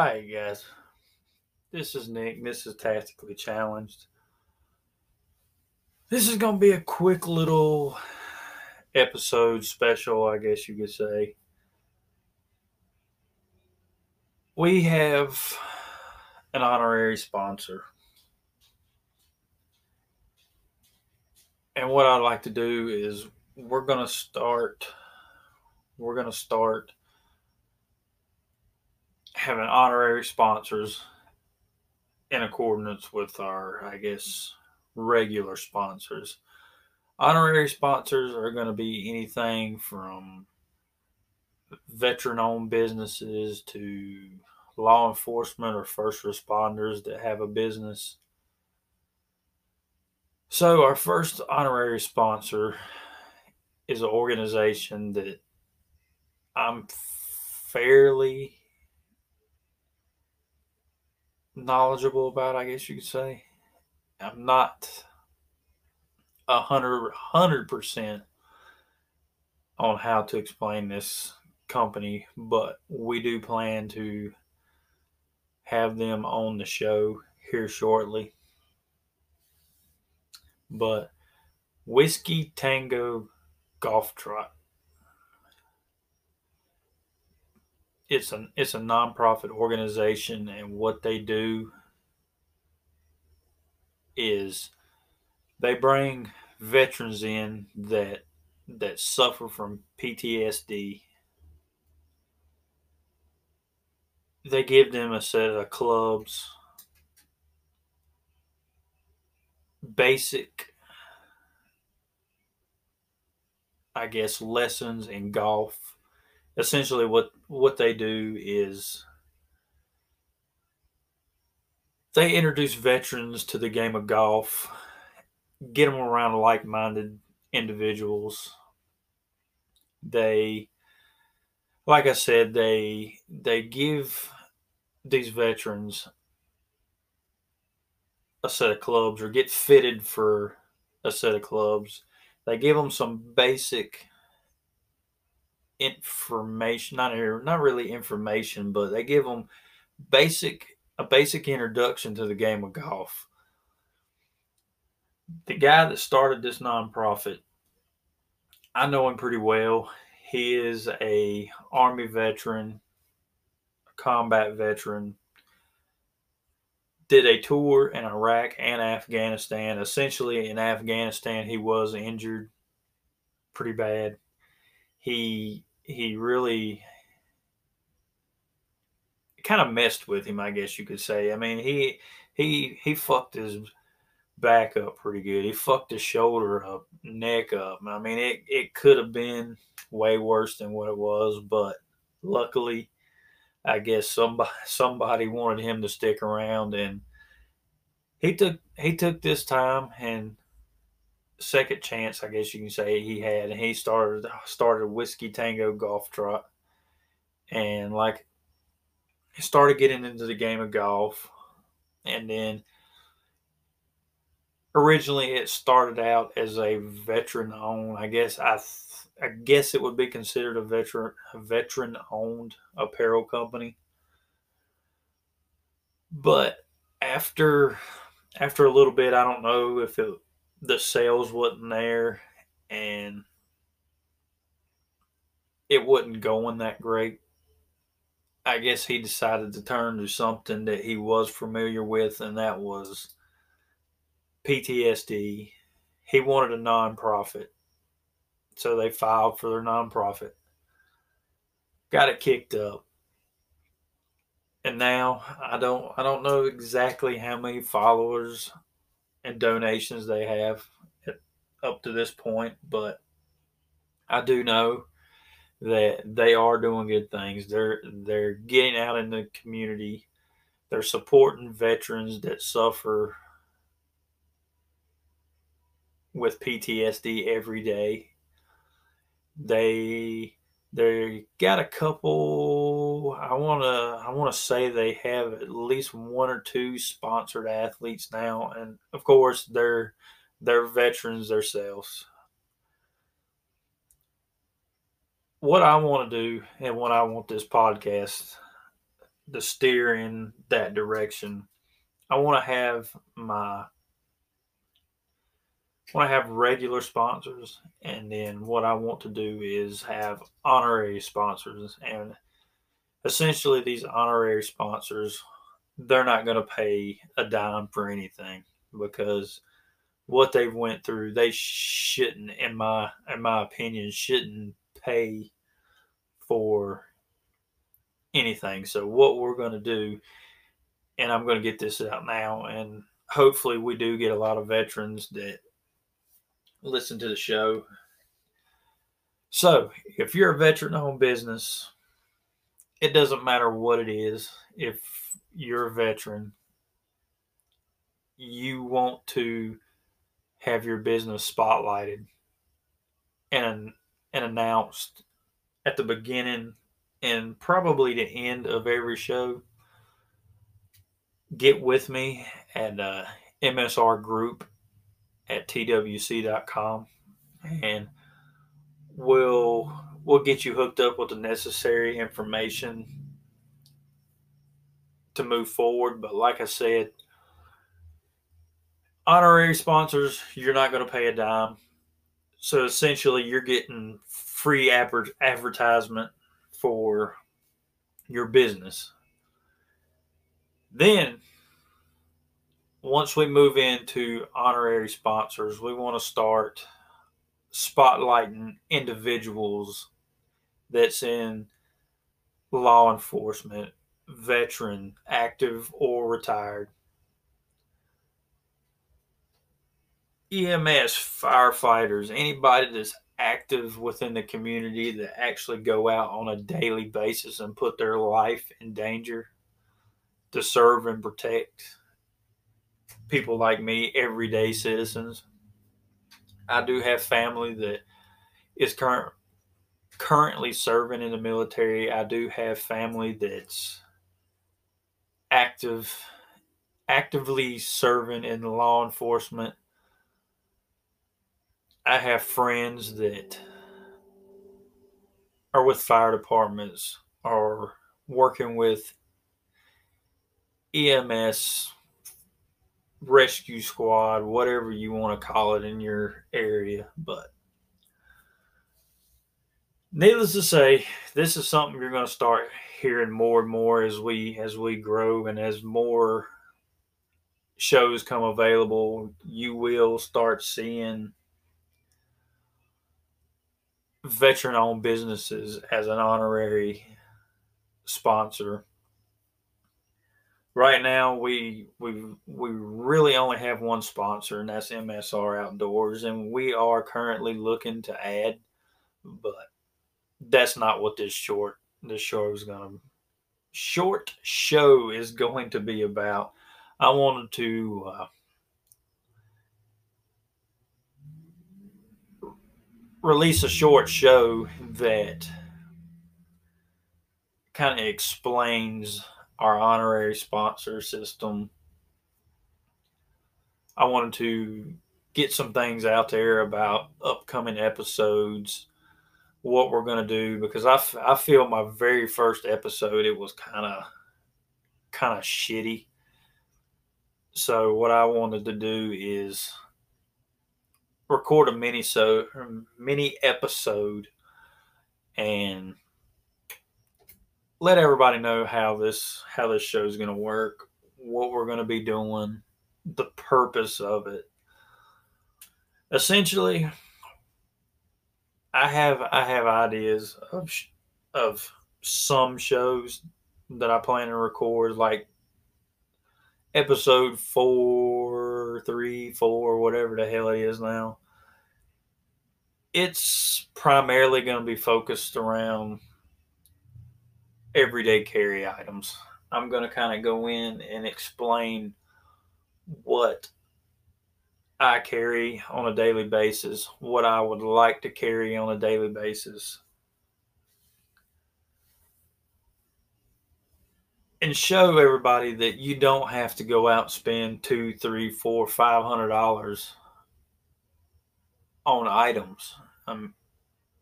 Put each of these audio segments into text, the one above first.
Hi, guys. This is Nick. This is Tactically Challenged. This is going to be a quick little episode special, I guess you could say. We have an honorary sponsor. And what I'd like to do is we're going to start we're going to start having honorary sponsors in accordance with our, I guess, regular sponsors. Honorary sponsors are going to be anything from veteran owned businesses to law enforcement or first responders that have a business. So, our first honorary sponsor is an organization that I'm fairly knowledgeable about, I guess you could say. I'm not a hundred hundred percent on how to explain this company, but we do plan to have them on the show here shortly. But Whiskey Tango Golf Trot. It's a it's a nonprofit organization, and what they do is they bring veterans in that that suffer from PTSD. They give them a set of clubs, basic, I guess, lessons in golf essentially what what they do is they introduce veterans to the game of golf, get them around like-minded individuals. They like I said, they they give these veterans a set of clubs or get fitted for a set of clubs. They give them some basic information not not really information but they give them basic a basic introduction to the game of golf. The guy that started this nonprofit i know him pretty well. He is a army veteran a combat veteran. Did a tour in iraq and afghanistan. Essentially in afghanistan he was injured pretty bad. He he really kind of messed with him, I guess you could say. I mean, he he he fucked his back up pretty good. He fucked his shoulder up, neck up. I mean, it it could have been way worse than what it was, but luckily, I guess somebody somebody wanted him to stick around, and he took he took this time and second chance, I guess you can say he had, and he started started whiskey tango golf trot, and like he started getting into the game of golf, and then originally it started out as a veteran owned. I guess I I guess it would be considered a veteran a veteran owned apparel company, but after after a little bit, I don't know if it the sales wasn't there and it wasn't going that great. I guess he decided to turn to something that he was familiar with, and that was PTSD. He wanted a nonprofit, so they filed for their nonprofit, got it kicked up, and now I don't I don't know exactly how many followers and donations they have up to this point, but I do know that they are doing good things. They're they're getting out in the community. They're supporting veterans that suffer with PTSD every day. They they got a couple i want to i want to say they have at least one or two sponsored athletes now and of course they're they're veterans themselves what i want to do and what i want this podcast to steer in that direction. I want to have my I want to have regular sponsors, and then what I want to do is have honorary sponsors. And essentially, these honorary sponsors, they're not going to pay a dime for anything because what they've went through, they shouldn't, in my in my opinion, shouldn't pay for anything. So what we're going to do, and I'm going to get this out now, and hopefully we do get a lot of veterans that listen to the show. So, if you're a veteran owned business, it doesn't matter what it is. If you're a veteran, you want to have your business spotlighted and and announced at the beginning and probably the end of every show. Get with me at uh, MSR Group at twc.com and we'll we'll get you hooked up with the necessary information to move forward. But like i said honorary sponsors you're not going to pay a dime. So essentially you're getting free adver- advertisement for your business. Then once we move into honorary sponsors, we want to start spotlighting individuals that's in law enforcement, veteran, active or retired, EMS, firefighters, anybody that's active within the community that actually go out on a daily basis and put their life in danger to serve and protect people like me, everyday citizens. I do have family that is current currently serving in the military. I do have family that's active actively serving in law enforcement. I have friends that are with fire departments or working with EMS rescue squad, whatever you want to call it in your area. But needless to say, this is something you're going to start hearing more and more as we as we grow and as more shows come available. You will start seeing veteran-owned businesses as an honorary sponsor right now we we we really only have one sponsor and that's MSR Outdoors and we are currently looking to add but that's not what this short this show is going to short show is going to be about I wanted to uh, release a short show that kind of explains our honorary sponsor system. I wanted to get some things out there about upcoming episodes, what we're going to do, because I, f- I feel my very first episode, it was kind of kind of shitty. So what I wanted to do is record a mini so um, mini episode and let everybody know how this how this show is going to work, what we're going to be doing, the purpose of it. Essentially, I have I have ideas of of some shows that I plan to record, like episode four, three, four, whatever the hell it is now. It's primarily going to be focused around everyday carry items. I'm going to kind of go in and explain what I carry on a daily basis, what I would like to carry on a daily basis. And show everybody that you don't have to go out and spend two, three, four, five hundred dollars on items um,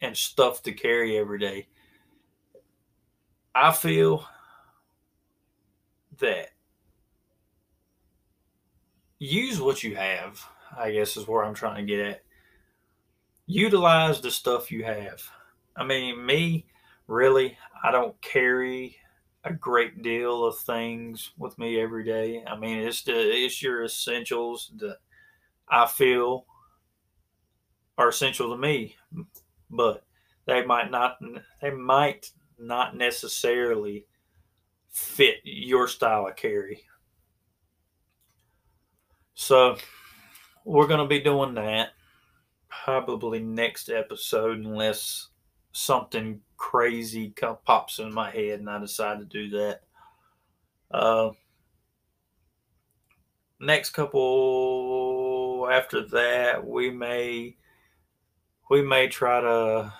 and stuff to carry every day. I feel that use what you have, I guess is where I'm trying to get at. Utilize the stuff you have. I mean, me, really, I don't carry a great deal of things with me every day. I mean, it's the it's your essentials that I feel are essential to me, but they might not they might not necessarily fit your style of carry. So we're going to be doing that probably next episode unless something crazy pops in my head and I decide to do that. Uh, next couple after that, we may we may try to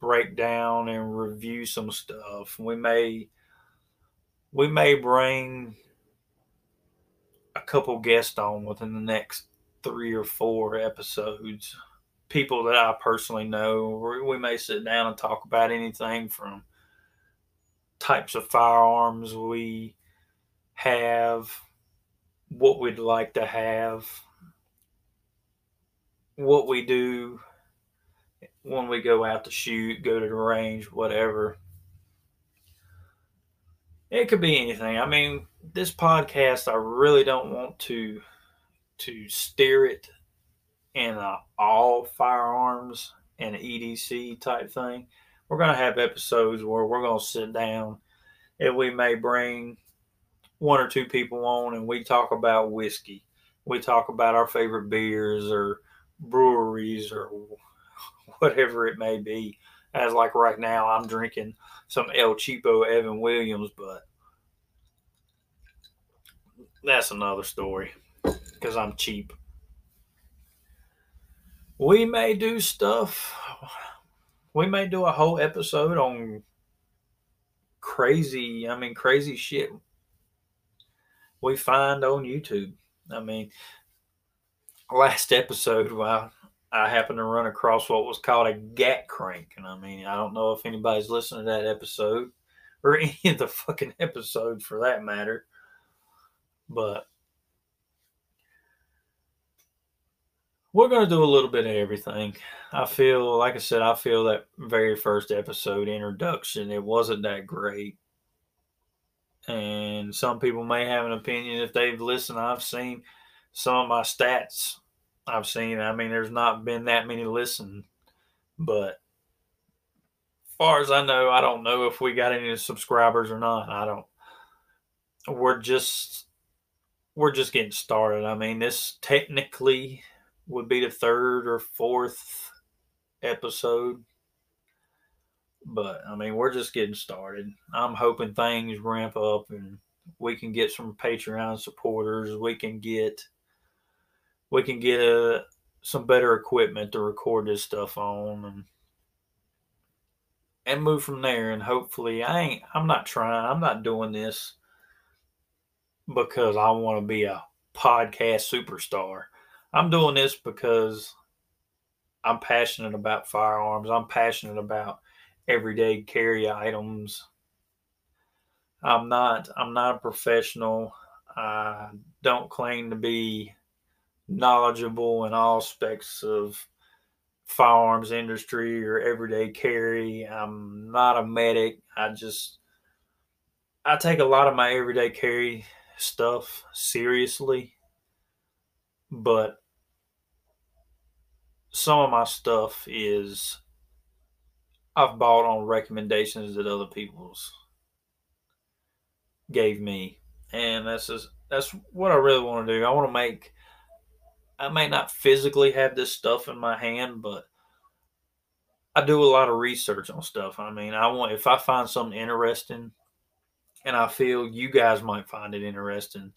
break down and review some stuff. We may we may bring a couple guests on within the next three or four episodes people that I personally know. We may sit down and talk about anything from types of firearms we have, what we'd like to have, what we do when we go out to shoot, go to the range, whatever. It could be anything. I mean, this podcast, I really don't want to to steer it in a all firearms and EDC type thing. We're going to have episodes where we're going to sit down and we may bring one or two people on and we talk about whiskey. We talk about our favorite beers or breweries or whatever it may be. As like right now, I'm drinking some El Cheapo Evan Williams, but that's another story because I'm cheap we may do stuff. We may do a whole episode on crazy, I mean, crazy shit we find on YouTube. I mean, last episode, well, I happened to run across what was called a gat crank. And I mean, I don't know if anybody's listening to that episode or any of the fucking episodes for that matter. But we're going to do a little bit of everything. I feel, like I said, I feel that very first episode introduction, it wasn't that great. And some people may have an opinion if they've listened. I've seen some of my stats. I've seen, I mean, there's not been that many listen, but far as I know, I don't know if we got any subscribers or not. I don't. We're just, we're just getting started. I mean, this technically would be the third or fourth episode. But I mean, we're just getting started. I'm hoping things ramp up and we can get some Patreon supporters. We can get we can get a, uh, some better equipment to record this stuff on and and move from there and hopefully I ain't I'm not trying I'm not doing this because I want to be a podcast superstar. I'm doing this because I'm passionate about firearms. I'm passionate about everyday carry items. I'm not I'm not a professional. I don't claim to be knowledgeable in all aspects of firearms industry or everyday carry. I'm not a medic. I just I take a lot of my everyday carry stuff seriously. But some of my stuff is I've bought on recommendations that other people's gave me, and that's just, that's what I really want to do. I want to make. I may not physically have this stuff in my hand, but I do a lot of research on stuff. I mean, I want if I find something interesting, and I feel you guys might find it interesting,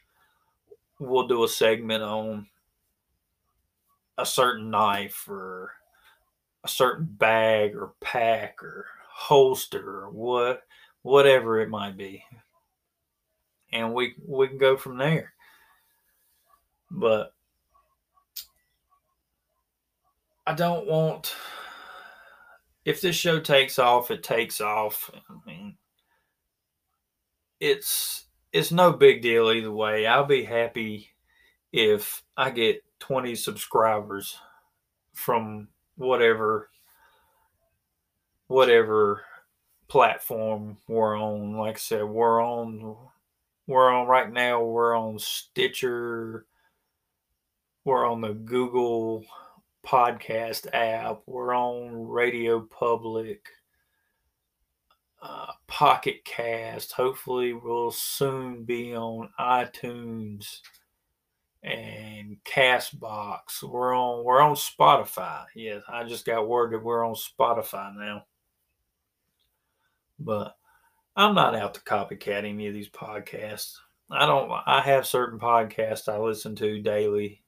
we'll do a segment on a certain knife or a certain bag or pack or holster or what whatever it might be. And we we can go from there. But i don't want if this show takes off it takes off. I mean it's it's no big deal either way. I'll be happy if I get 20 subscribers from whatever whatever platform we're on. Like I said, we're on we're on right now, we're on Stitcher, we're on the Google podcast app, we're on Radio Public, uh, Pocket Cast. Hopefully, we'll soon be on iTunes and Castbox. We're on we're on Spotify. Yes, I just got word that we're on Spotify now. But I'm not out to copycat any of these podcasts. I don't I have certain podcasts I listen to daily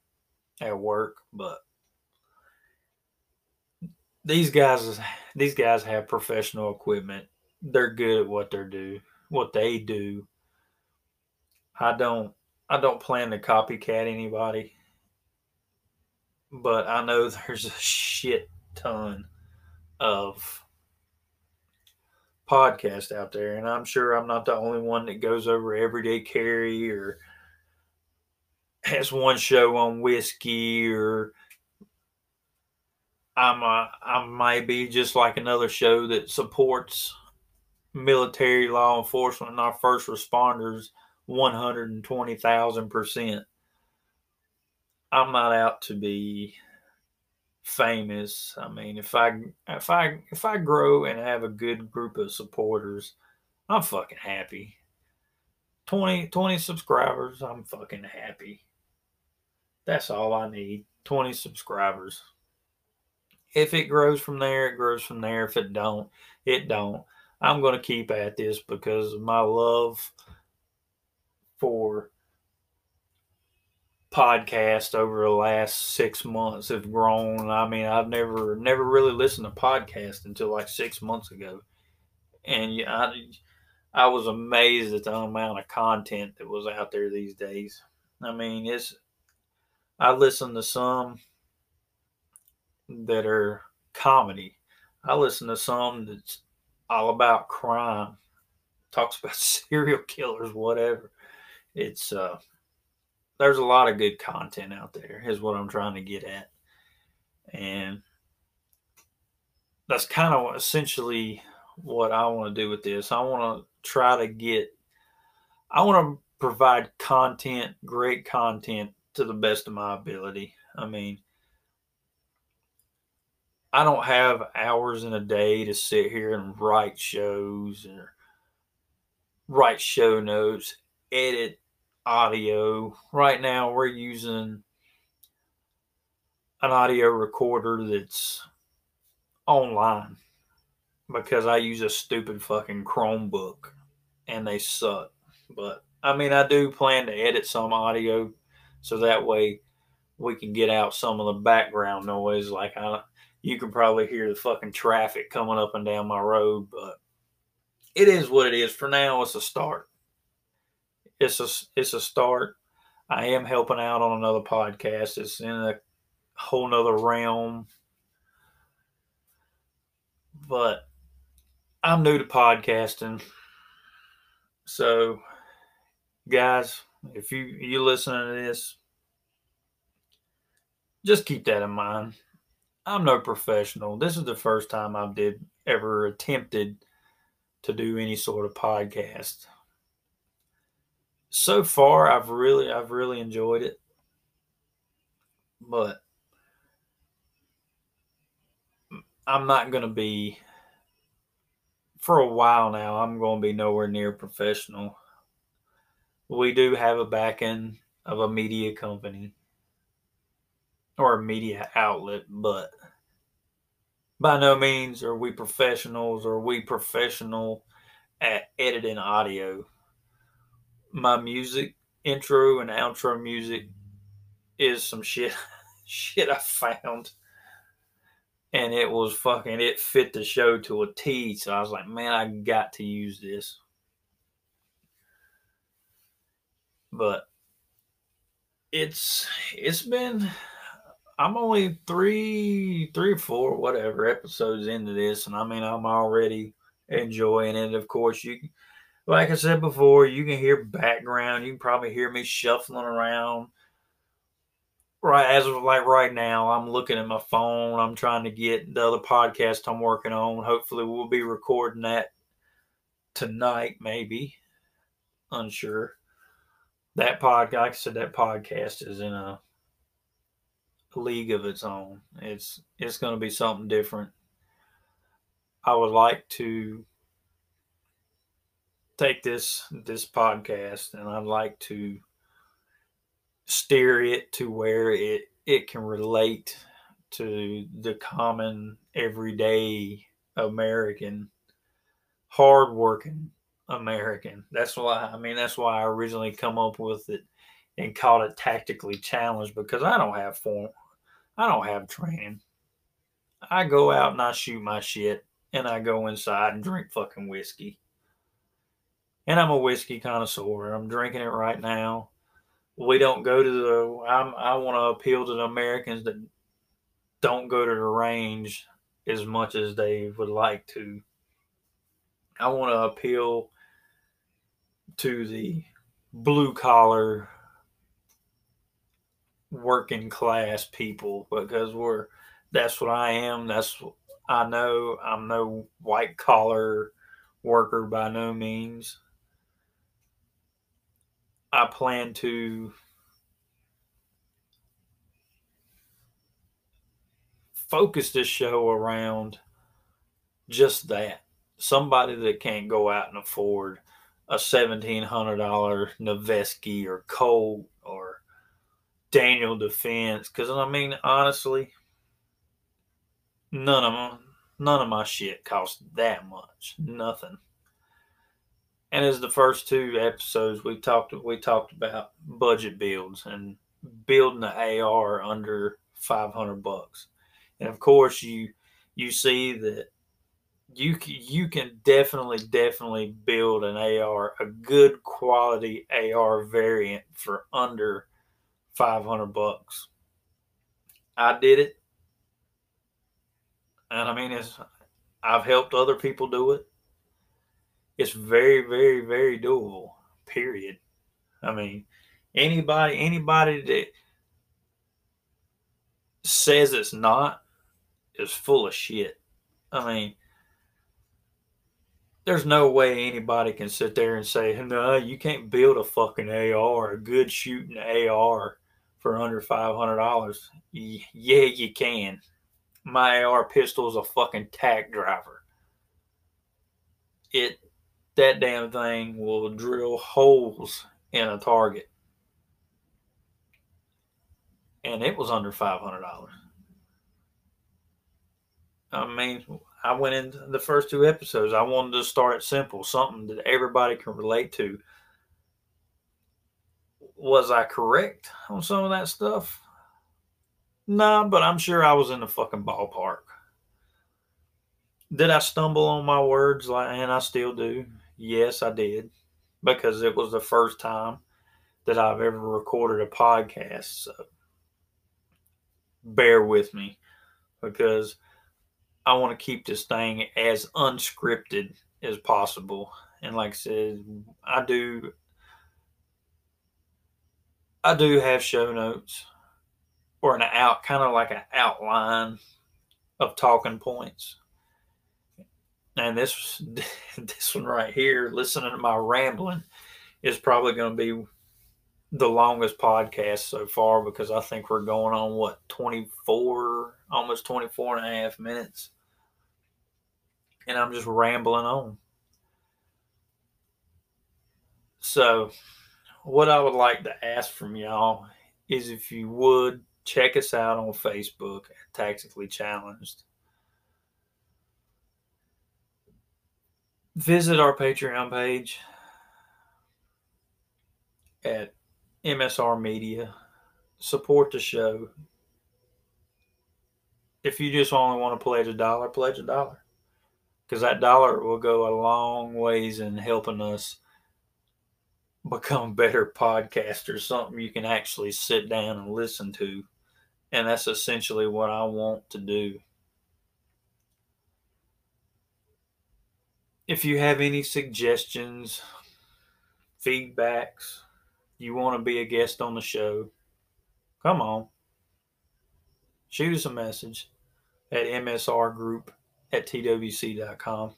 at work, but these guys these guys have professional equipment. They're good at what they do, what they do. I don't I don't plan to copycat anybody, but I know there's a shit ton of podcasts out there, and I'm sure I'm not the only one that goes over everyday carry or has one show on whiskey or I'm a, I might be just like another show that supports military law enforcement and our first responders 120,000%. I'm not out to be famous. I mean, if I if I if I grow and have a good group of supporters, I'm fucking happy. 20 20 subscribers, I'm fucking happy. That's all I need. 20 subscribers. If it grows from there, it grows from there. If it don't, it don't. I'm going to keep at this because of my love for podcast over the last six months have grown. I mean, I've never never really listened to podcast until like six months ago, and I I was amazed at the amount of content that was out there these days. I mean, it's I listen to some that are comedy. I listen to some that's all about crime, talks about serial killers, whatever it's uh there's a lot of good content out there is what i'm trying to get at. And that's kind of essentially what i want to do with this. I want to try to get i want to provide content great content to the best of my ability. I mean i don't have hours in a day to sit here and write shows or write show notes edit audio. Right now, we're using an audio recorder that's online because I use a stupid fucking Chromebook and they suck. But I mean, I do plan to edit some audio so that way we can get out some of the background noise. Like I, you can probably hear the fucking traffic coming up and down my road, but it is what it is. For now, it's a start it's a it's a start. I am helping out on another podcast. It's in a whole nother realm. But I'm new to podcasting. So guys, if you you listening to this, just keep that in mind. I'm no professional. This is the first time I've did ever attempted to do any sort of podcast so far I've really I've really enjoyed it. But I'm not going to be for a while now. I'm going to be nowhere near professional. We do have a backing of a media company or a media outlet, but by no means are we professionals or we professional at editing audio my music intro and outro music is some shit shit I found. And it was fucking it fit the show to a T. So I was like, man, I got to use this. But it's it's been I'm only three three or four, whatever, episodes into this, and I mean I'm already enjoying it. Of course, you like I said before, you can hear background. You can probably hear me shuffling around. Right as of like right now, I'm looking at my phone. I'm trying to get the other podcast I'm working on. Hopefully, we'll be recording that tonight, maybe. Unsure. That pod, like I said, that podcast is in a league of its own. It's it's going to be something different. I would like to take this this podcast and I'd like to steer it to where it it can relate to the common everyday American hardworking American. That's why I mean that's why I originally come up with it and called it tactically challenged because I don't have form I don't have training. I go out and I shoot my shit and I go inside and drink fucking whiskey. And I'm a whiskey connoisseur. I'm drinking it right now. We don't go to the. I'm, I want to appeal to the Americans that don't go to the range as much as they would like to. I want to appeal to the blue collar working class people because we're that's what I am. That's I know I'm no white collar worker by no means. I plan to focus this show around just that. Somebody that can't go out and afford a $1,700 Noveske or Colt or Daniel Defense. Because, I mean, honestly, None of them, none of my shit cost that much. Nothing. And as the first two episodes we talked we talked about budget builds and building the AR under 500 bucks. And of course you you see that you you can definitely definitely build an AR a good quality AR variant for under 500 bucks. I did it and I mean, it's I've helped other people do it. It's very, very, very doable. Period. I mean, anybody, anybody that says it's not is full of shit. I mean, there's no way anybody can sit there and say, no, you can't build a fucking AR, a good shooting AR for under $500. Yeah, you can my AR pistol is a fucking tack driver. It that damn thing will drill holes in a target. And it was under five hundred dollars. I mean, I went into the first two episodes. I wanted to start simple, something that everybody can relate to. Was I correct on some of that stuff? Nah, but I'm sure I was in the fucking ballpark. Did I stumble on my words like and I still do? Yes, I did. Because it was the first time that I've ever recorded a podcast. So bear with me because I want to keep this thing as unscripted as possible. And like I said, I do I do have show notes or an out kind of like an outline of talking points. And this this one right here, listening to my rambling, is probably going to be the longest podcast so far because I think we're going on what 24 almost 24 and a half minutes and I'm just rambling on. So, what I would like to ask from y'all is if you would check us out on Facebook at Tactically Challenged. Visit our Patreon page at MSR Media. Support the show. If you just only want to pledge a dollar, pledge a dollar. Because that dollar will go a long ways in helping us become better podcasters, something you can actually sit down and listen to. And that's essentially what I want to do. If you have any suggestions, feedbacks, you want to be a guest on the show, come on. Shoot us a message at msrgroup at twc.com.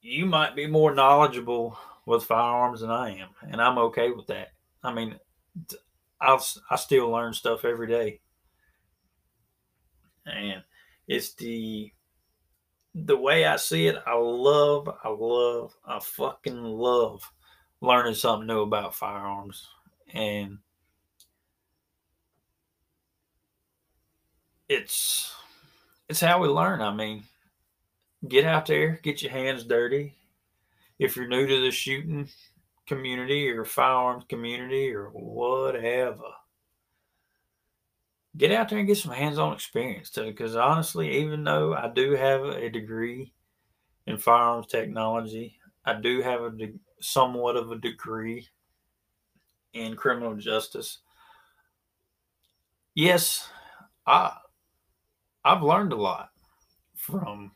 You might be more knowledgeable with firearms than I am, and I'm okay with that. I mean, I'll, I still learn stuff every day. And it's the the way I see it, I love, I love, I fucking love learning something new about firearms. And it's it's how we learn. I mean, get out there, get your hands dirty. If you're new to the shooting community or firearms community or whatever, get out there and get some hands-on experience. Because honestly, even though I do have a degree in firearms technology, I do have a de- somewhat of a degree in criminal justice. Yes, I I've learned a lot from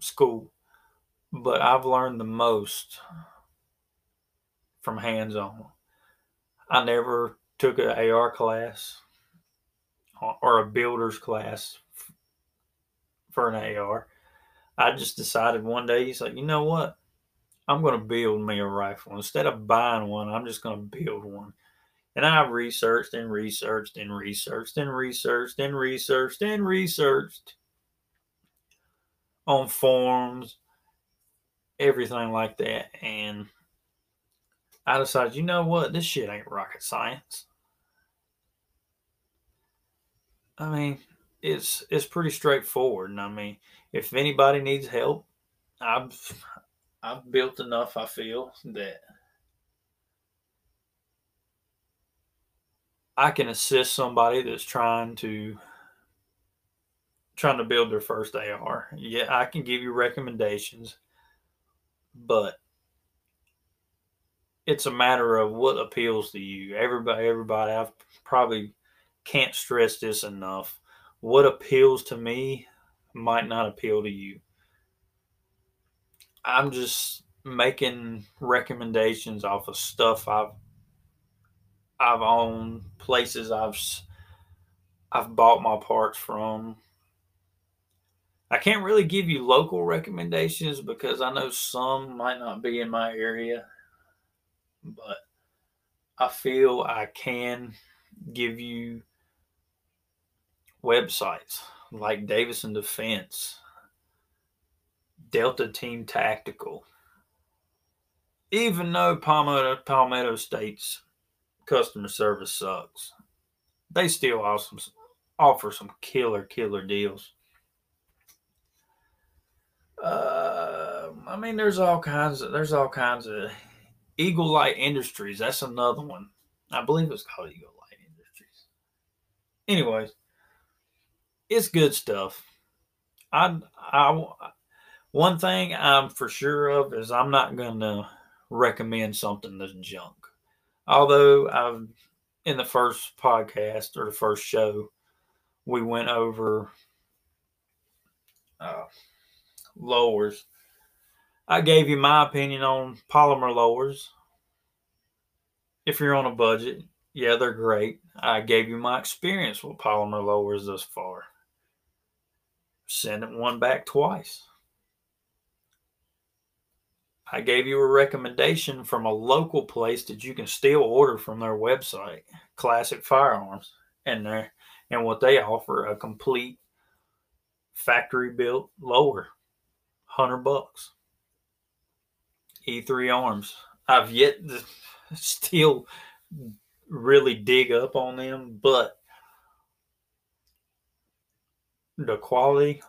school, but I've learned the most from hands-on. I never took an AR class or a builder's class for an AR. I just decided one day, he's like, you know what? I'm going to build me a rifle. Instead of buying one, I'm just going to build one. And I researched and researched and researched and researched and researched and researched on forums, everything like that. And I decided, you know what? This shit ain't rocket science. I mean, it's it's pretty straightforward. And I mean, if anybody needs help, I've I've built enough. I feel that I can assist somebody that's trying to trying to build their first AR. Yeah, I can give you recommendations, but it's a matter of what appeals to you. Everybody, everybody, I've probably can't stress this enough. What appeals to me might not appeal to you. I'm just making recommendations off of stuff I've I've owned, places I've I've bought my parts from. I can't really give you local recommendations because I know some might not be in my area, but I feel I can give you websites like Davidson Defense, Delta Team Tactical, even though Palmetto, Palmetto State's customer service sucks, they still awesome, offer some killer, killer deals. Uh, I mean, there's all kinds of there's all kinds of Eagle Light Industries. That's another one. I believe it's called Eagle Light Industries. Anyways, it's good stuff. I, I, one thing I'm for sure of is I'm not going to recommend something that's junk. Although I've in the first podcast or the first show, we went over uh, lowers. I gave you my opinion on polymer lowers. If you're on a budget, yeah, they're great. I gave you my experience with polymer lowers thus far send it one back twice. I gave you a recommendation from a local place that you can still order from their website, Classic Firearms, and there and what they offer a complete factory built lower, hundred bucks. E3 arms. I've yet to still really dig up on them, but the quality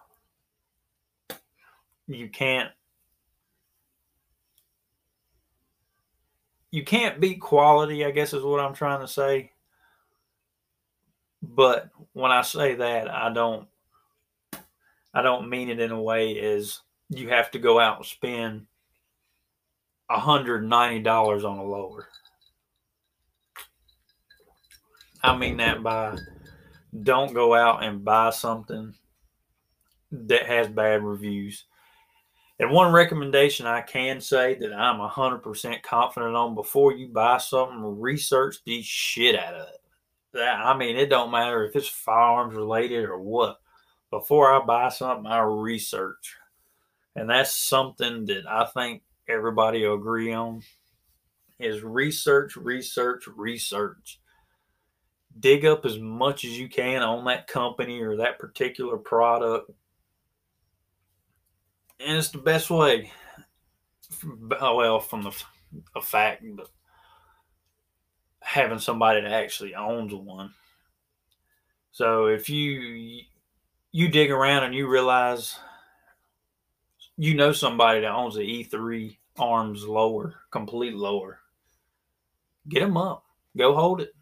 you can't you can't beat quality i guess is what i'm trying to say. But when i say that i don't i don't mean it in a way as you have to go out and spend $190 on a lower. I mean that by don't go out and buy something that has bad reviews. And one recommendation I can say that I'm 100% confident on before you buy something, research the shit out of it. I mean, it don't matter if it's firearms related or what. Before I buy something, I research. And that's something that I think everybody will agree on is research, research, research. Dig up as much as you can on that company or that particular product and it's the best way. Well, from the a fact, but having somebody that actually owns one. So if you you dig around and you realize you know somebody that owns an E3 arms lower, complete lower, get them up, go hold it,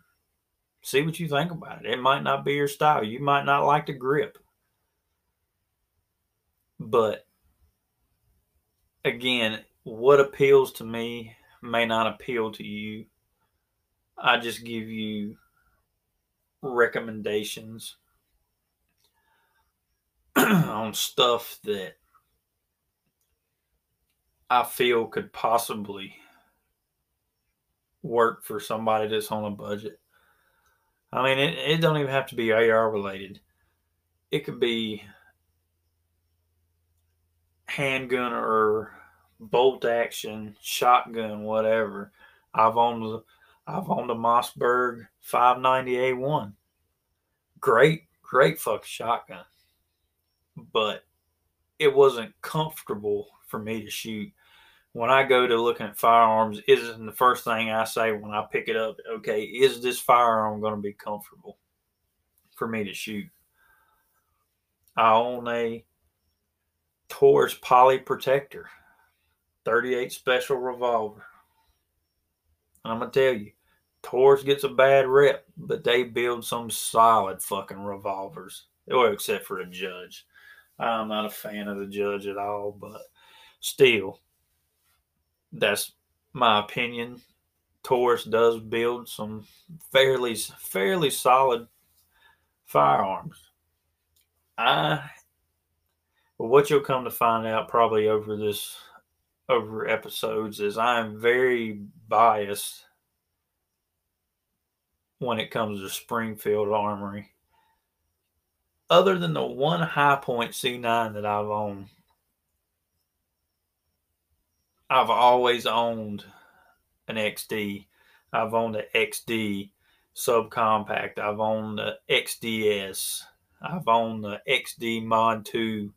see what you think about it. It might not be your style. You might not like the grip, but again, what appeals to me may not appeal to you. I just give you recommendations on stuff that I feel could possibly work for somebody that's on a budget. I mean, it, it don't even have to be AR related. It could be handgun or bolt action, shotgun, whatever. I've owned I've owned a Mossberg 590A1. Great, great fucking shotgun. But it wasn't comfortable for me to shoot. When I go to looking at firearms, isn't the first thing I say when I pick it up, okay, is this firearm going to be comfortable for me to shoot? I own a Taurus Poly Protector, 38 special revolver. I'm gonna tell you, Taurus gets a bad rep, but they build some solid fucking revolvers. Well, except for a Judge. I'm not a fan of the Judge at all, but still, that's my opinion. Taurus does build some fairly fairly solid firearms. I what you'll come to find out probably over this over episodes is I'm very biased when it comes to Springfield Armory. Other than the one Hi-Point C9 that I've owned, I've always owned an XD. I've owned an XD subcompact. I've owned the XDS. I've owned the XD Mod 2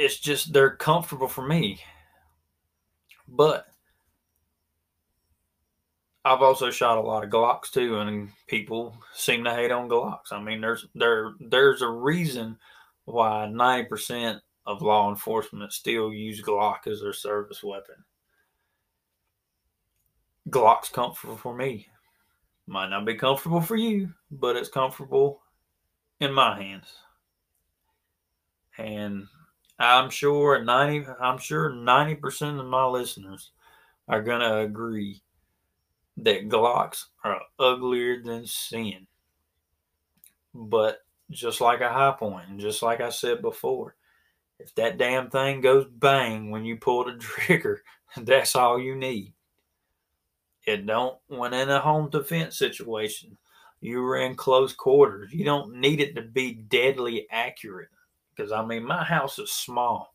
it's just they're comfortable for me. But I've also shot a lot of Glocks too, and people seem to hate on Glocks. I mean, there's there there's a reason why ninety percent of law enforcement still use Glock as their service weapon. Glock's comfortable for me. Might not be comfortable for you, but it's comfortable in my hands. And I'm sure 90 I'm sure 90% of my listeners are going to agree that Glocks are uglier than sin. But just like a high and just like I said before, if that damn thing goes bang when you pull the trigger, that's all you need. It don't when in a home defense situation, you were in close quarters. You don't need it to be deadly accurate. Because I mean, my house is small.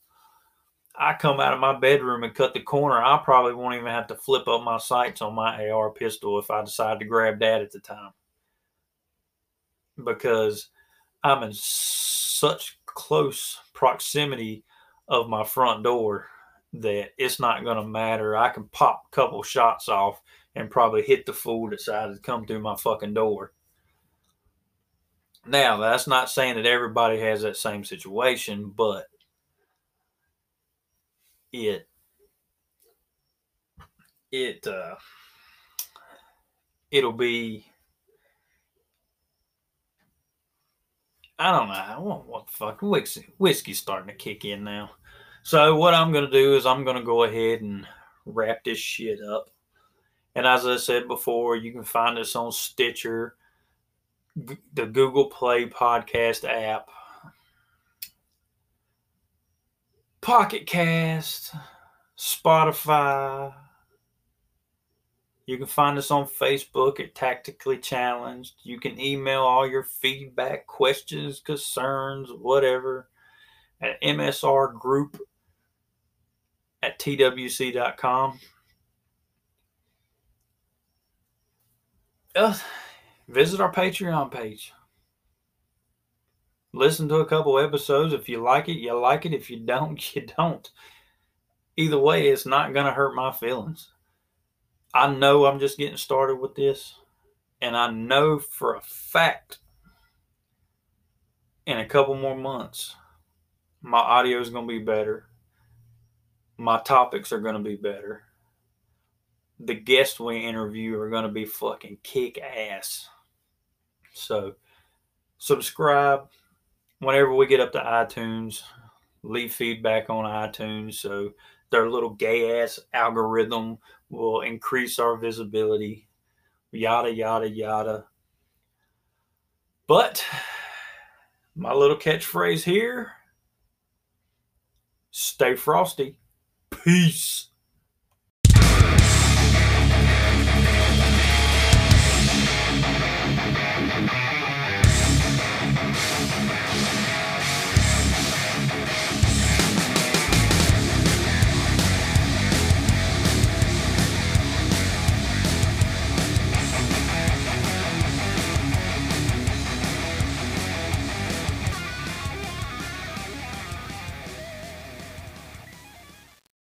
I come out of my bedroom and cut the corner. I probably won't even have to flip up my sights on my AR pistol if I decide to grab that at the time. Because I'm in such close proximity of my front door that it's not going to matter. I can pop a couple shots off and probably hit the fool that decided to come through my fucking door. Now, that's not saying that everybody has that same situation, but it it uh it'll be I don't know. What the fuck? Whiskey, whiskey's starting to kick in now. So what I'm to do is I'm to go ahead and wrap this shit up. And as I said before, you can find us on Stitcher, the Google Play podcast app, Pocket Cast, Spotify. You can find us on Facebook at Tactically Challenged. You can email all your feedback, questions, concerns, whatever at msrgroup at twc.com. Uh, visit our Patreon page. Listen to a couple episodes. If you like it, you like it. If you don't, you don't. Either way, it's not going to hurt my feelings. I know I'm just getting started with this, and I know for a fact in a couple more months, my audio is going to be better. My topics are going to be better. The guests we interview are going to be fucking kick ass. So, subscribe whenever we get up to iTunes. Leave feedback on iTunes so their little gay ass algorithm will increase our visibility, yada, yada, yada. But my little catchphrase here stay frosty. Peace.